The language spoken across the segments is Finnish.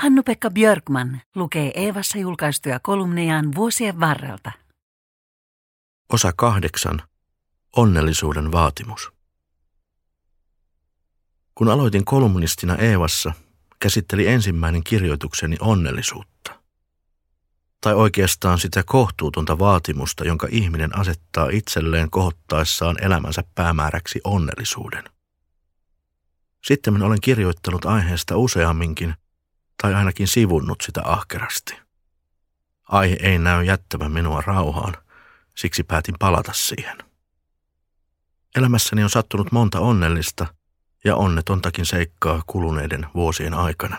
Hannu-Pekka Björkman lukee Eevassa julkaistuja kolumnejaan vuosien varrelta. Osa kahdeksan. Onnellisuuden vaatimus. Kun aloitin kolumnistina Eevassa, käsitteli ensimmäinen kirjoitukseni onnellisuutta. Tai oikeastaan sitä kohtuutonta vaatimusta, jonka ihminen asettaa itselleen kohottaessaan elämänsä päämääräksi onnellisuuden. Sitten olen kirjoittanut aiheesta useamminkin, tai ainakin sivunnut sitä ahkerasti. Aihe ei näy jättävän minua rauhaan, siksi päätin palata siihen. Elämässäni on sattunut monta onnellista ja onnetontakin seikkaa kuluneiden vuosien aikana.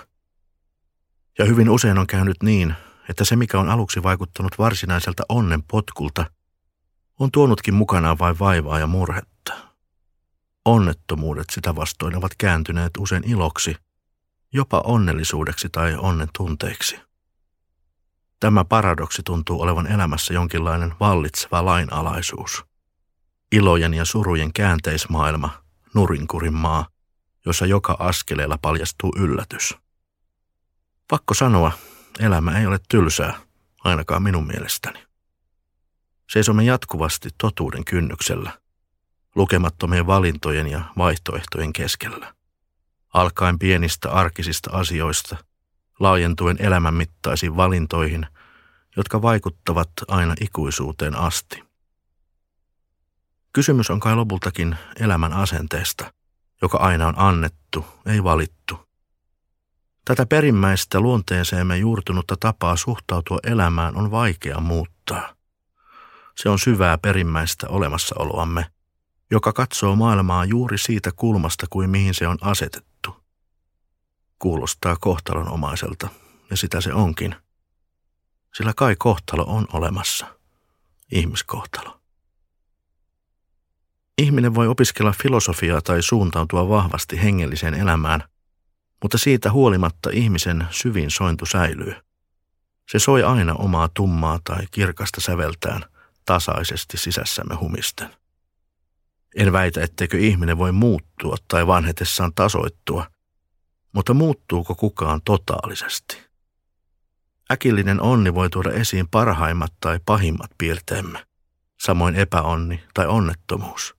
Ja hyvin usein on käynyt niin, että se mikä on aluksi vaikuttanut varsinaiselta onnen potkulta, on tuonutkin mukanaan vain vaivaa ja murhetta. Onnettomuudet sitä vastoin ovat kääntyneet usein iloksi – jopa onnellisuudeksi tai onnen tunteiksi. Tämä paradoksi tuntuu olevan elämässä jonkinlainen vallitseva lainalaisuus. Ilojen ja surujen käänteismaailma, nurinkurin maa, jossa joka askeleella paljastuu yllätys. Pakko sanoa, elämä ei ole tylsää, ainakaan minun mielestäni. Seisomme jatkuvasti totuuden kynnyksellä, lukemattomien valintojen ja vaihtoehtojen keskellä alkaen pienistä arkisista asioista, laajentuen elämänmittaisiin valintoihin, jotka vaikuttavat aina ikuisuuteen asti. Kysymys on kai lopultakin elämän asenteesta, joka aina on annettu, ei valittu. Tätä perimmäistä luonteeseemme juurtunutta tapaa suhtautua elämään on vaikea muuttaa. Se on syvää perimmäistä olemassaoloamme, joka katsoo maailmaa juuri siitä kulmasta kuin mihin se on asetettu. Kuulostaa kohtalonomaiselta, ja sitä se onkin. Sillä kai kohtalo on olemassa. Ihmiskohtalo. Ihminen voi opiskella filosofiaa tai suuntautua vahvasti hengelliseen elämään, mutta siitä huolimatta ihmisen syvin sointu säilyy. Se soi aina omaa tummaa tai kirkasta säveltään tasaisesti sisässämme humisten. En väitä, etteikö ihminen voi muuttua tai vanhetessaan tasoittua – mutta muuttuuko kukaan totaalisesti? Äkillinen onni voi tuoda esiin parhaimmat tai pahimmat piirteemme, samoin epäonni tai onnettomuus.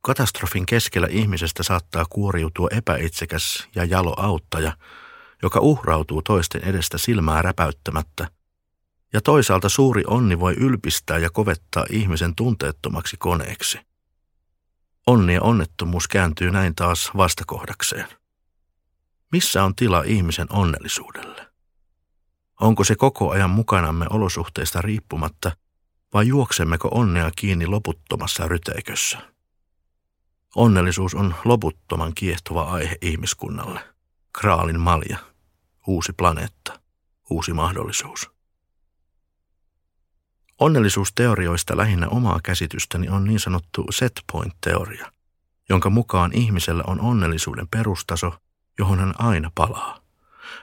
Katastrofin keskellä ihmisestä saattaa kuoriutua epäitsekäs ja jalo auttaja, joka uhrautuu toisten edestä silmää räpäyttämättä, ja toisaalta suuri onni voi ylpistää ja kovettaa ihmisen tunteettomaksi koneeksi. Onni ja onnettomuus kääntyy näin taas vastakohdakseen. Missä on tila ihmisen onnellisuudelle? Onko se koko ajan mukanamme olosuhteista riippumatta vai juoksemmeko onnea kiinni loputtomassa ryteikössä? Onnellisuus on loputtoman kiehtova aihe ihmiskunnalle. Kraalin malja, uusi planeetta, uusi mahdollisuus. Onnellisuusteorioista lähinnä omaa käsitystäni on niin sanottu set point-teoria, jonka mukaan ihmisellä on onnellisuuden perustaso – johon hän aina palaa.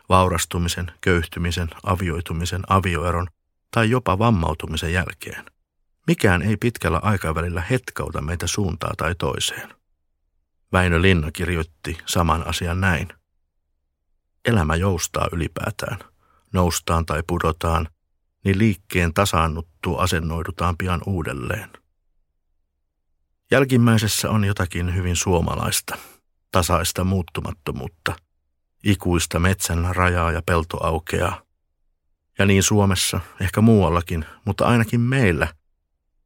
Vaurastumisen, köyhtymisen, avioitumisen, avioeron tai jopa vammautumisen jälkeen. Mikään ei pitkällä aikavälillä hetkauta meitä suuntaa tai toiseen. Väinö Linna kirjoitti saman asian näin. Elämä joustaa ylipäätään. Noustaan tai pudotaan, niin liikkeen tasaannuttua asennoidutaan pian uudelleen. Jälkimmäisessä on jotakin hyvin suomalaista – tasaista muuttumattomuutta, ikuista metsän rajaa ja pelto aukeaa. Ja niin Suomessa, ehkä muuallakin, mutta ainakin meillä.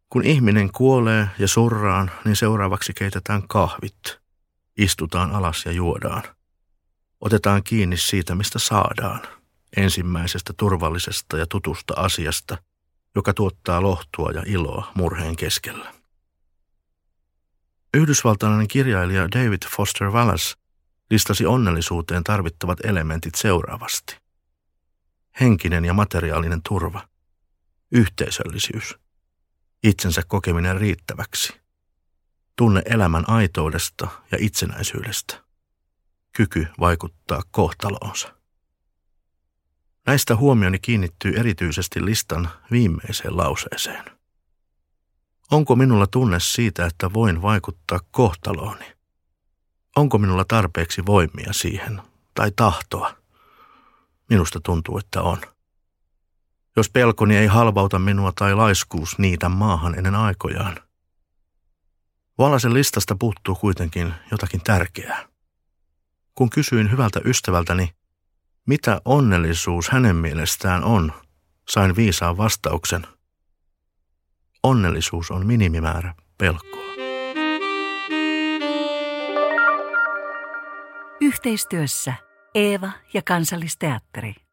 Kun ihminen kuolee ja surraan, niin seuraavaksi keitetään kahvit. Istutaan alas ja juodaan. Otetaan kiinni siitä, mistä saadaan. Ensimmäisestä turvallisesta ja tutusta asiasta, joka tuottaa lohtua ja iloa murheen keskellä. Yhdysvaltalainen kirjailija David Foster Wallace listasi onnellisuuteen tarvittavat elementit seuraavasti. Henkinen ja materiaalinen turva, yhteisöllisyys, itsensä kokeminen riittäväksi, tunne elämän aitoudesta ja itsenäisyydestä, kyky vaikuttaa kohtaloonsa. Näistä huomioni kiinnittyy erityisesti listan viimeiseen lauseeseen. Onko minulla tunne siitä, että voin vaikuttaa kohtalooni? Onko minulla tarpeeksi voimia siihen tai tahtoa? Minusta tuntuu, että on. Jos pelkoni ei halvauta minua tai laiskuus niitä maahan ennen aikojaan. Valasen listasta puuttuu kuitenkin jotakin tärkeää. Kun kysyin hyvältä ystävältäni, mitä onnellisuus hänen mielestään on, sain viisaan vastauksen. Onnellisuus on minimimäärä pelkoa. Yhteistyössä Eeva ja Kansallisteatteri.